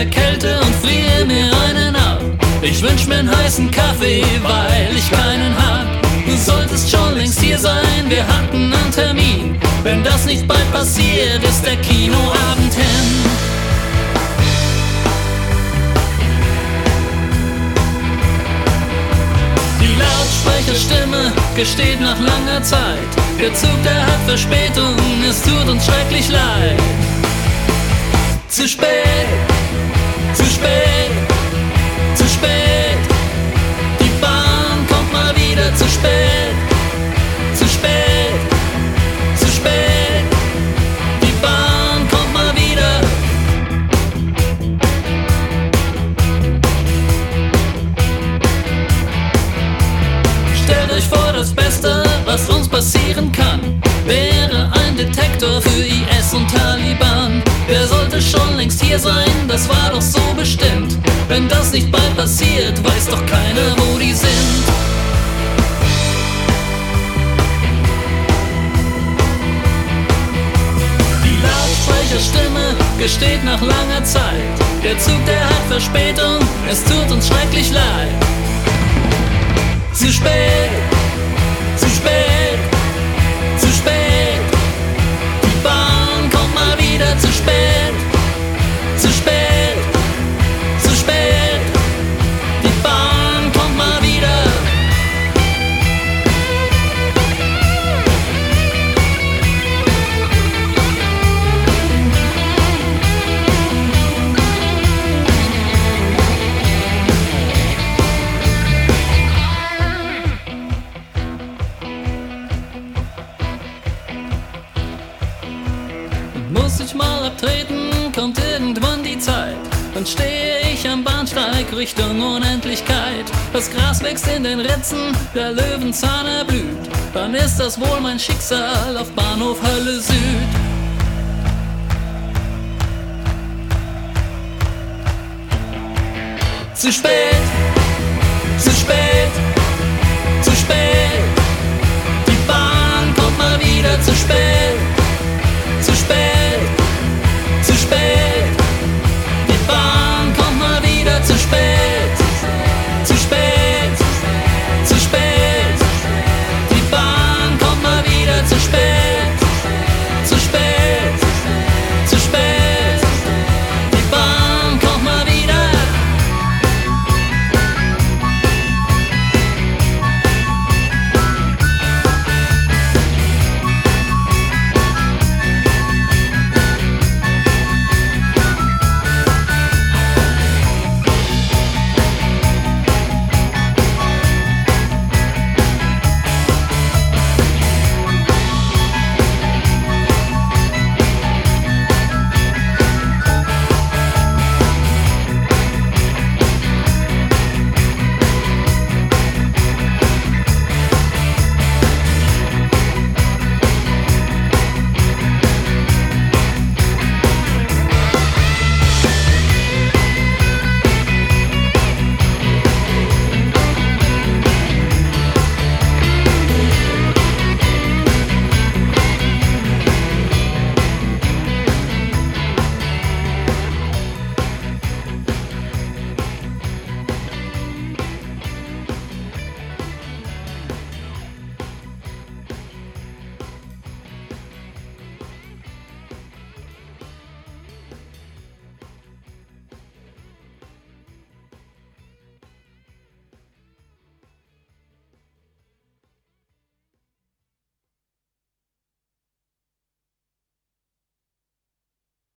der Kälte und friere mir einen ab. Ich wünsch mir einen heißen Kaffee, weil ich keinen hab. Du solltest schon längst hier sein, wir hatten einen Termin. Wenn das nicht bald passiert, ist der Kinoabend hin. Die Lautsprecherstimme gesteht nach langer Zeit. Der Zug, der hat Verspätung, es tut uns schrecklich leid. Zu spät, das Beste, was uns passieren kann, wäre ein Detektor für IS und Taliban. Der sollte schon längst hier sein, das war doch so bestimmt. Wenn das nicht bald passiert, weiß doch keiner, wo die sind. Die Lautsprecherstimme gesteht nach langer Zeit. Der Zug, der hat Verspätung, es tut uns schrecklich leid. Zu spät, zu spät, Muss ich mal abtreten, kommt irgendwann die Zeit. Dann stehe ich am Bahnsteig Richtung Unendlichkeit. Das Gras wächst in den Ritzen, der Löwenzahn erblüht. Dann ist das wohl mein Schicksal auf Bahnhof Hölle Süd. Zu spät, zu spät, zu spät. Die Bahn kommt mal wieder zu spät.